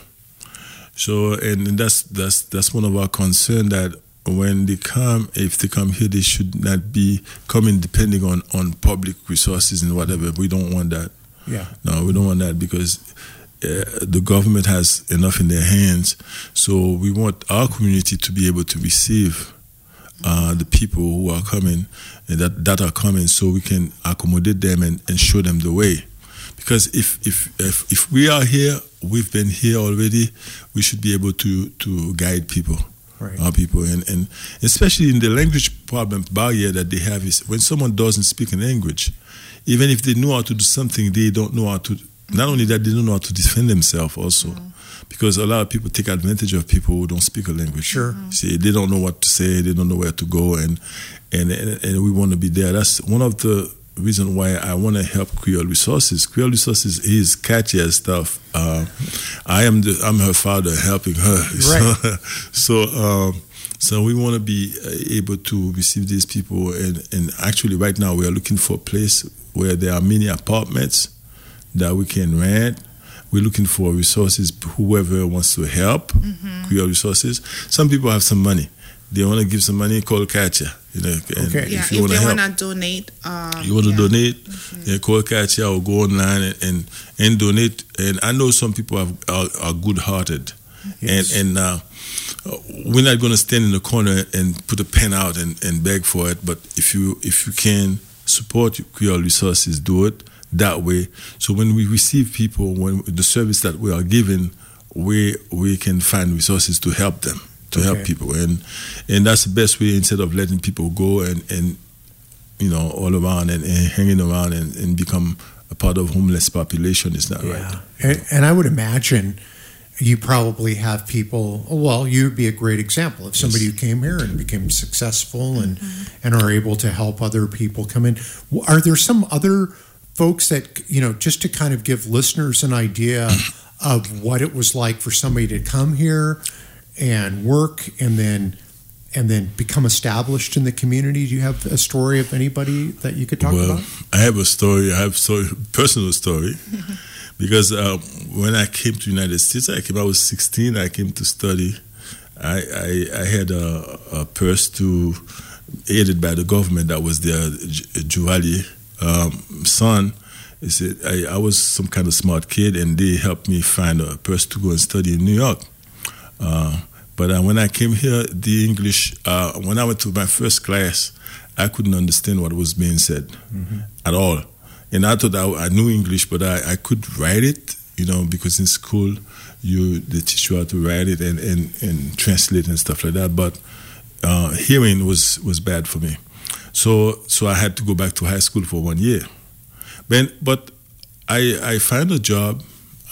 So, and, and that's that's that's one of our concern that when they come, if they come here, they should not be coming depending on on public resources and whatever. We don't want that. Yeah. No, we don't want that because uh, the government has enough in their hands. So we want our community to be able to receive uh, the people who are coming and that, that are coming so we can accommodate them and, and show them the way. Because if, if, if, if we are here, we've been here already, we should be able to, to guide people. Right. Our people and, and especially in the language problem barrier that they have is when someone doesn't speak a language, even if they know how to do something, they don't know how to Not only that, they don't know how to defend themselves also. Mm-hmm. Because a lot of people take advantage of people who don't speak a language. Sure. See, they don't know what to say, they don't know where to go, and and, and we want to be there. That's one of the reason why I want to help Creole Resources. Creole Resources is catchy as stuff. Uh, I am the I'm her father helping her. Right. So, so, um, so we want to be uh, able to receive these people, and and actually right now we are looking for a place where there are many apartments that we can rent. We're looking for resources. Whoever wants to help, Creole Resources. Some people have some money. They want to give some money. Call Katya. You know, and Okay. Yeah, if if, you want to they want to donate, um, you want to yeah. donate, yeah, call Katya or go online and, and, and donate. And I know some people have, are, are good hearted. Yes. And, and uh, we're not going to stand in the corner and put a pen out and, and beg for it. But if you if you can support Creole Resources, do it that way. So when we receive people, when the service that we are giving, we we can find resources to help them, to help people, and and that's the best way instead of letting people go and and you know all around and, and hanging around and, and become a part of homeless population is not right. Yeah. And, and I would imagine you probably have people, well, you'd be a great example of somebody who came here and became successful and, mm-hmm. and are able to help other people come in. Are there some other folks that, you know, just to kind of give listeners an idea of what it was like for somebody to come here and work and then and then become established in the community? Do you have a story of anybody that you could talk well, about? I have a story. I have a story, personal story, because uh, when I came to United States, I came. I was 16. I came to study. I I, I had a, a purse to aided by the government that was there, Ju- Juvalier um, son. He said I, I was some kind of smart kid, and they helped me find a purse to go and study in New York. Uh, but uh, when I came here, the English, uh, when I went to my first class, I couldn't understand what was being said at all. And I thought I, I knew English, but I, I could write it, you know, because in school, you they teach you how to write it and, and, and translate and stuff like that. But uh, hearing was, was bad for me. So, so I had to go back to high school for one year. But, but I, I found a job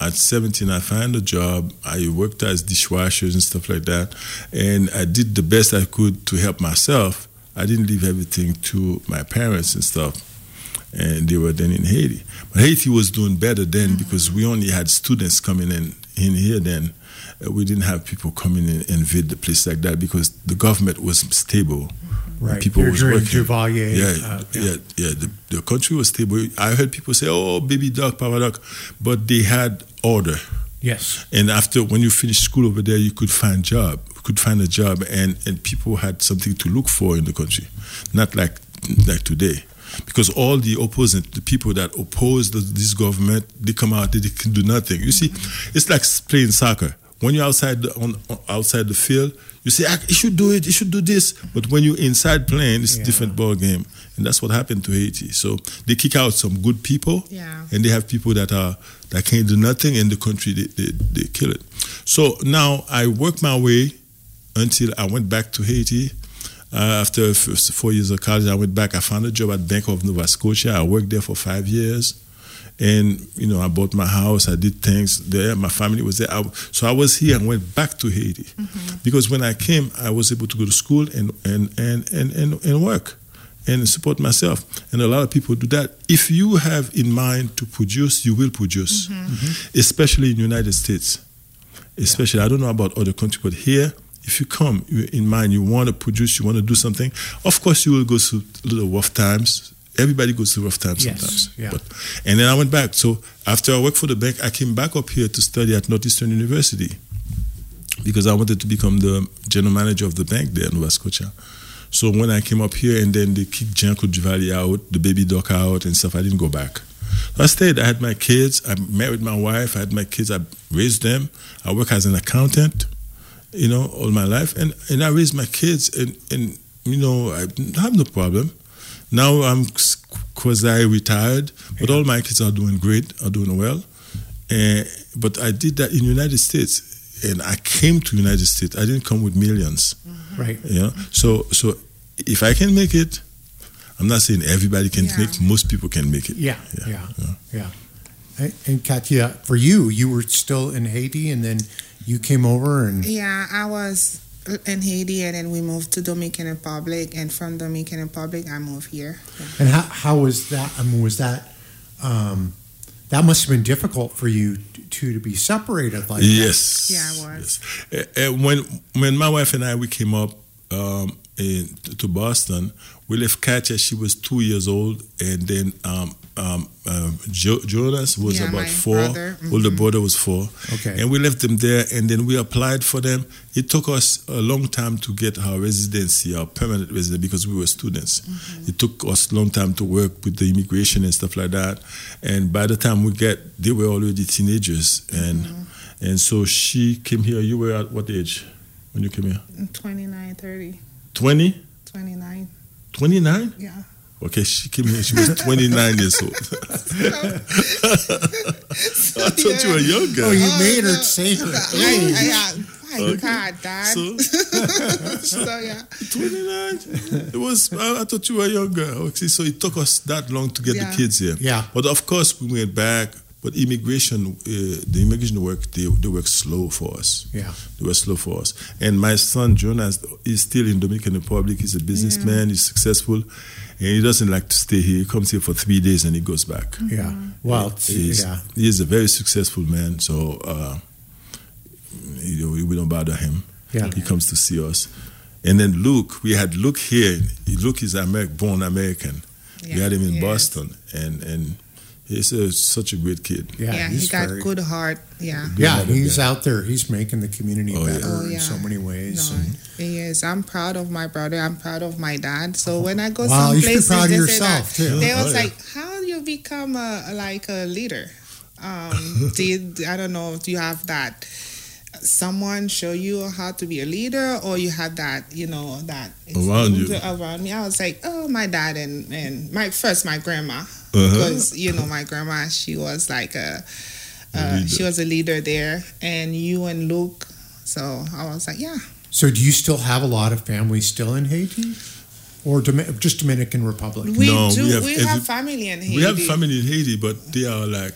at 17 i found a job i worked as dishwashers and stuff like that and i did the best i could to help myself. I didn't leave everything to my parents and stuff and they were then in haiti. But haiti was doing better then mm. because we only had students coming in in here then we didn't have people coming in and invade the place like that because the government was stable Right. people You're was working. Duvalier, Yeah, uh, yeah, yeah. The, the country was stable. I heard people say, "Oh, Baby Doc, Papa Doc," but they had order. Yes. And after, when you finish school over there, you could find job, could find a job, and and people had something to look for in the country, not like like today. Because all the opposite, the people that oppose the, this government, they come out, they, they can do nothing. You see, it's like playing soccer. When you're outside the, on, outside the field, you say, "Ah, "You should do it. You should do this." But when you're inside playing, it's a different ball game, and that's what happened to Haiti. So they kick out some good people, Yeah. and they have people that are that can't do nothing in the country. They, they, they kill it. So now I worked my way until I went back to Haiti. Uh, after four years of college, I went back. I found a job at Bank of Nova Scotia. I worked there for five years, and you know I bought my house. I did things there. My family was there. I, so I was here and went back to Haiti mm-hmm. because when I came, I was able to go to school and and and and and, and work and support myself. And a lot of people do that. If you have in mind to produce, you will produce, mm-hmm. Mm-hmm. especially in the United States. Especially, I don't know about other countries, but here, if you come in mind, you want to produce, you want to do something, of course, you will go through little rough times. Everybody goes through rough times Yes, sometimes. yeah. But, and then I went back. So after I worked for the bank, I came back up here to study at Northeastern University because I wanted to become the general manager of the bank there in Nova Scotia. So when I came up here and then they kicked Jean-Claude Duvalier out, the Baby Doc out and stuff, I didn't go back. So I stayed. I had my kids. I married my wife. I had my kids. I raised them. I work as an accountant, you know, all my life. And, and I raised my kids and, and, you know, I have no problem. Now I'm quasi retired, but all my kids are doing great, are doing well. And, but I did that in the United States. And I came to United States. I didn't come with millions. Mm-hmm. Right. You know? So so if I can make it, I'm not saying everybody can Yeah. make. Most people can make it. Yeah, yeah, yeah. And, and Katia, for you, you were still in Haiti, and then you came over, and Yeah, I was in Haiti, and then we moved to Dominican Republic, and from Dominican Republic, I moved here. and how how was that? I mean, was that um, that must have been difficult for you two to be separated like that? Yes. Yeah, I was. Yes. Uh, when when my wife and I we came up um, in, to Boston, we left Katya. She was two years old, and then um, um, um, jo- Jonas was Yeah, about my four. brother, Older mhm. brother was four. Okay. And we left them there, and then we applied for them. It took us a long time to get our residency, our permanent residency, because we were students. It took us a long time to work with the immigration and stuff like that. And by the time we get, they were already teenagers, and and so she came here. You were at what age when you came here? 29, 30, 20? 29. 29? Yeah. Okay, she came here. She was 29 years old. I thought you were younger. Oh, you oh, made her say her I, age. I, I, my Okay. God, Dad. So- so yeah. 29. It was. I, I thought you were younger. Okay, so it took us that long to get Yeah. the kids here. Yeah. But of course, we went back. But immigration, uh, the immigration work, they, they work slow for us. Yeah. They were slow for us. And my son Jonas is still in Dominican Republic. He's a businessman. He's successful, and he doesn't like to stay here. He comes here for three days and he goes back. Yeah. Well, He's, yeah. he is a very successful man. So uh, you know, we don't bother him. Yeah. He comes to see us. And then Luke, we had Luke here. Luke is Ameri- born American. we had him in he is. Boston, and and he's a, such a good kid. Yeah, Yeah, he's he got very- good heart. Yeah. Yeah, Yeah, he's yeah. out there. He's making the community Oh, yeah. better Oh, in so many ways. No, and- he is. I'm proud of my brother. I'm proud of my dad. So when I go Wow, you some should be places, proud of they yourself, say that. too. They Oh, was yeah. like, "How you become a like a leader? Um, did I don't know? Do you have that? Someone show you how to be a leader, or you have that, you know, that Around you. Around me, I was like, oh, my dad and and my first my grandma, Uh-huh. because you know my grandma, she was like a, A uh, she was a leader there, and you and Luke. So I was like, yeah, So, do you still have a lot of family still in Haiti, or Domi- just Dominican Republic? We No, do. we We have have, family in Haiti. We have family in Haiti, but they are like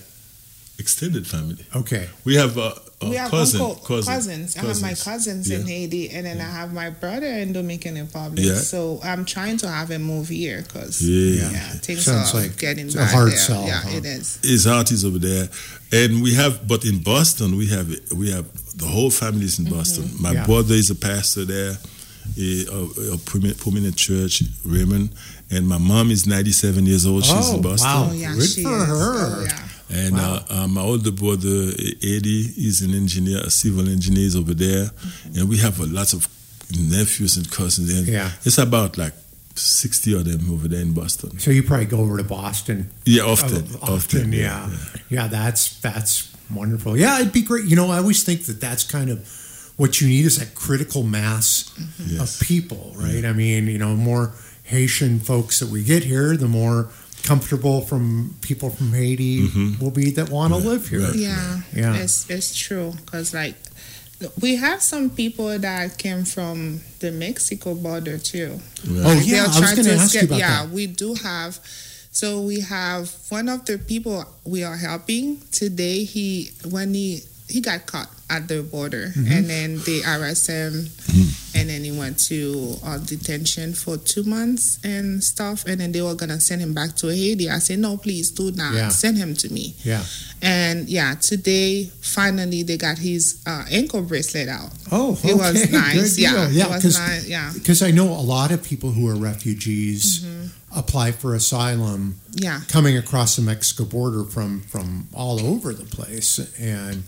extended family. Okay. We have a, a We have cousin, uncle, cousin, cousins. I have my cousins. cousins in Haiti, and then I have my brother in Dominican Republic. Yeah. So I'm trying to have him move here because Yeah. yeah, things Sounds are like getting it's a bad hard there. sell, Yeah, huh? it is. His aunt is over there, and we have. But in Boston, we have we have the whole family is in Mm-hmm. Boston. My Yeah. brother is a pastor there, a, a, a prominent, prominent church, Raymond, and my mom is ninety seven years old. She's Oh, in Boston. wow. Oh yeah, Good she for is. her. Oh, yeah. And Wow. uh, uh, my older brother Eddie is an engineer, a civil engineer is over there, and we have a lot of nephews and cousins. And Yeah. it's about like sixty of them over there in Boston. So you probably go over to Boston Yeah, often, Oh, often, yeah. yeah, That's that's wonderful. Yeah, it'd be great. You know, I always think that that's kind of what you need is that critical mass Yes. of people, right? I mean, you know, more Haitian folks that we get here, the more comfortable from people from Haiti Mhm. will be that want to live here. Right. Yeah, Yeah. it's it's true because like we have some people that came from the Mexico border too. Right. Oh yeah, I was going to to ask you escape- about yeah, that. we do have. So we have one of the people we are helping today. He when he he got caught at the border, Mm-hmm. and then they arrest him, and then he went to uh, detention for two months and stuff. And then they were gonna send him back to Haiti. I said, no, please do not Yeah. send him to me. Yeah. And yeah, today finally they got his uh, ankle bracelet out. Oh, okay. It was nice. Good Yeah, deal. yeah, because nice. Yeah, because I know a lot of people who are refugees apply for asylum yeah. coming across the Mexico border from from all over the place. And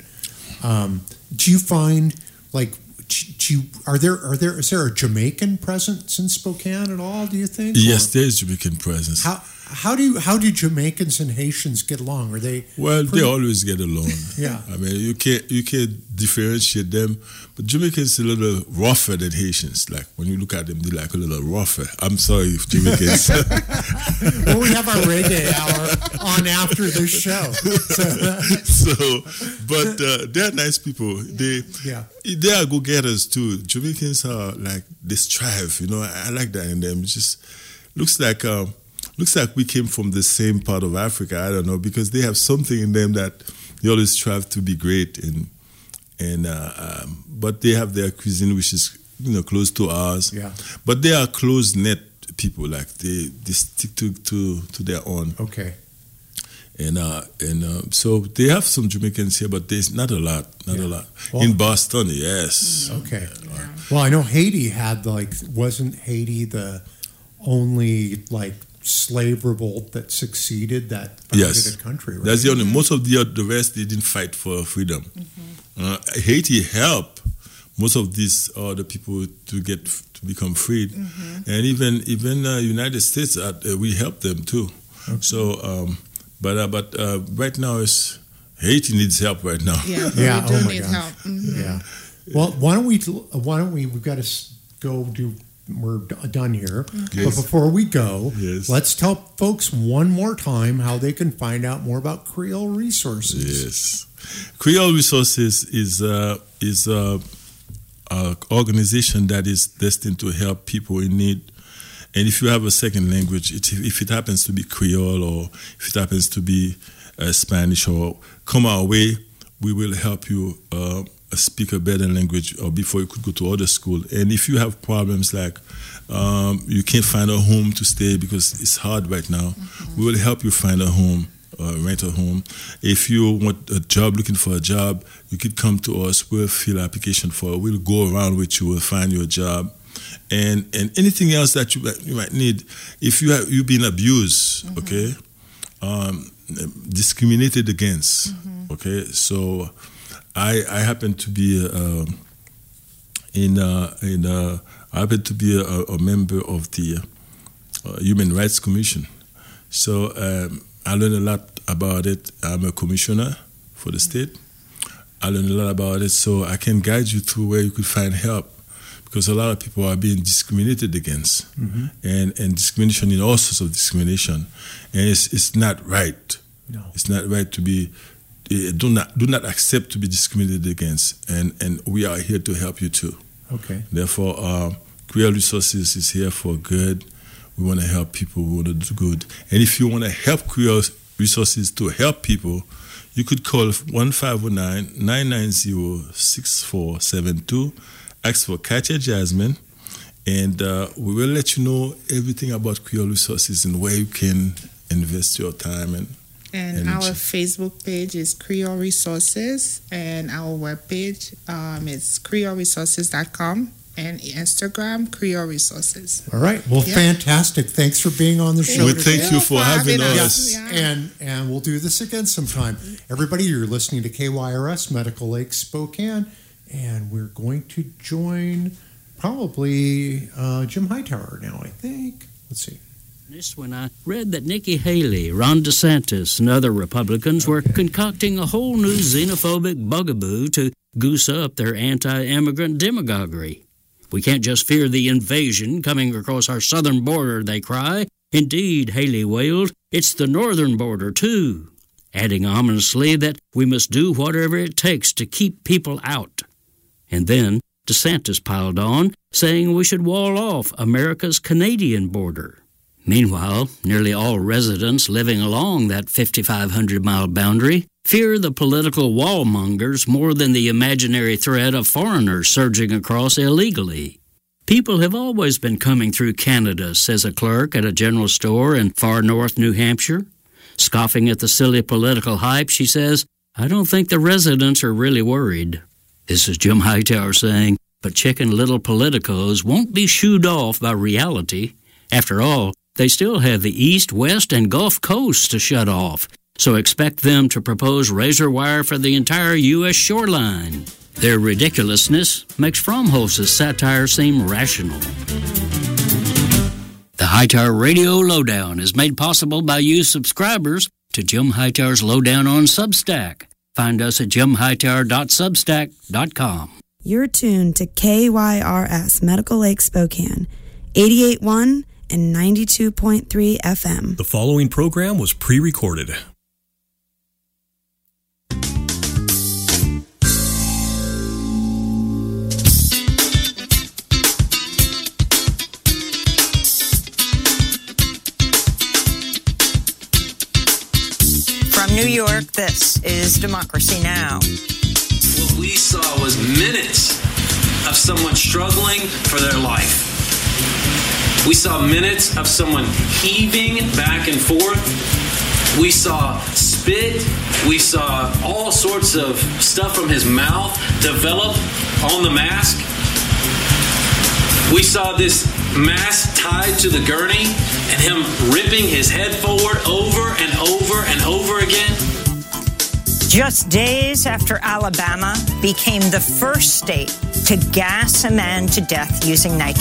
um, do you find like do you are there are there is there a Jamaican presence in Spokane at all? Do you think? Yes, Or there's Jamaican presence. How how do you, how do Jamaicans and Haitians get along? Are they Well, they always get along. Yeah. I mean, you can't you can't differentiate them. But Jamaicans a little rougher than Haitians. Like when you look at them, they're like a little rougher. I'm sorry if Jamaicans. well, we have our reggae hour on after the show. So, so, but uh, they're nice people. They yeah. they are go getters too. Jamaicans are like they strive. You know, I, I like that in them. It just looks like um, looks like we came from the same part of Africa. I don't know because they have something in them that they always strive to be great and and uh, um, but they have their cuisine which is you know close to ours. Yeah. But they are close knit people. Like they they stick to to to their own. Okay. And uh, and uh, so they have some Jamaicans here, but there's not a lot, not a lot. Well- in Boston, yes. Okay. Well, I know Haiti had like wasn't Haiti the only like slave revolt that succeeded that founded Yes. country, right? That's the only. Most of the the rest they didn't fight for freedom. Uh, Haiti helped most of these other people to get to become freed, and even even uh, United States uh, we helped them too. So, um, but uh, but uh, right now is Haiti needs help right now. Yeah, Yeah, we do oh my need gosh. help. Mhm. Yeah. Well, why don't we? Why don't we? We've got to go do. We're done here. But before we go, Yes. let's tell folks one more time how they can find out more about Creole Resources. Yes, Creole Resources is uh, is uh, a organization that is destined to help people in need. And if you have a second language, it, if it happens to be Creole or if it happens to be uh, Spanish or come our way, we will help you uh, speak a better language or before you could go to other school. And if you have problems like um, you can't find a home to stay because it's hard right now, we will help you find a home uh, rent a home. If you want a job, looking for a job, you could come to us. We'll fill application for. it. We'll go around with you. We'll find you a job, and and anything else that you you might need. If you have you've been abused, okay, um, discriminated against, okay. So, I I happen to be uh, in uh, in uh, I happen to be a, a member of the uh, Human Rights Commission. So um, I learned a lot about it. I'm a commissioner for the state. I learned a lot about it, so I can guide you through where you could find help, because a lot of people are being discriminated against, and and discrimination in all sorts of discrimination, and it's it's not right. No. It's not right to be. Eh, Do not do not accept to be discriminated against, and and we are here to help you too. Okay. Therefore, uh, Creole Resources is here for good. We want to help people. We want to do good. And if you want to help Creole Resources to help people, you could call 1509-990-6472. Ask for Katia Jasmine. And uh, we will let you know everything about Creole Resources and where you can invest your time and And And our Facebook page is Creole Resources, and our webpage um, is creoleresources.com, and Instagram Creole Resources. All right. Well, Yeah. fantastic. Thanks for being on the show. we today. thank you for having having us. us. Yeah. And and we'll do this again sometime. Everybody, you're listening to KYRS Medical Lake Spokane, and we're going to join probably uh, Jim Hightower now. I think. Let's see. When I read that Nikki Haley, Ron DeSantis, and other Republicans were concocting a whole new xenophobic bugaboo to goose up their anti-immigrant demagoguery. We can't just fear the invasion coming across our southern border, they cry. Indeed, Haley wailed, it's the northern border too, adding ominously that we must do whatever it takes to keep people out. And then DeSantis piled on, saying we should wall off America's Canadian border. Meanwhile, nearly all residents living along that 5,500 mile boundary fear the political wallmongers more than the imaginary threat of foreigners surging across illegally. People have always been coming through Canada, says a clerk at a general store in far north New Hampshire. Scoffing at the silly political hype, she says, I don't think the residents are really worried. This is Jim Hightower saying, but chicken little politicos won't be shooed off by reality. After all, they still have the East, West, and Gulf coasts to shut off, so expect them to propose razor wire for the entire U.S. shoreline. Their ridiculousness makes Fromholz's satire seem rational. The Hightower Radio Lowdown is made possible by you subscribers to Jim Hightower's Lowdown on Substack. Find us at jimhightower.substack.com. You're tuned to KYRS Medical Lake Spokane, 88.1 and 92.3 FM. The following program was pre recorded. From New York, this is Democracy Now! What we saw was minutes of someone struggling for their life. We saw minutes of someone heaving back and forth. We saw spit. We saw all sorts of stuff from his mouth develop on the mask. We saw this mask tied to the gurney and him ripping his head forward over and over and over again. Just days after Alabama became the first state to gas a man to death using nitrous.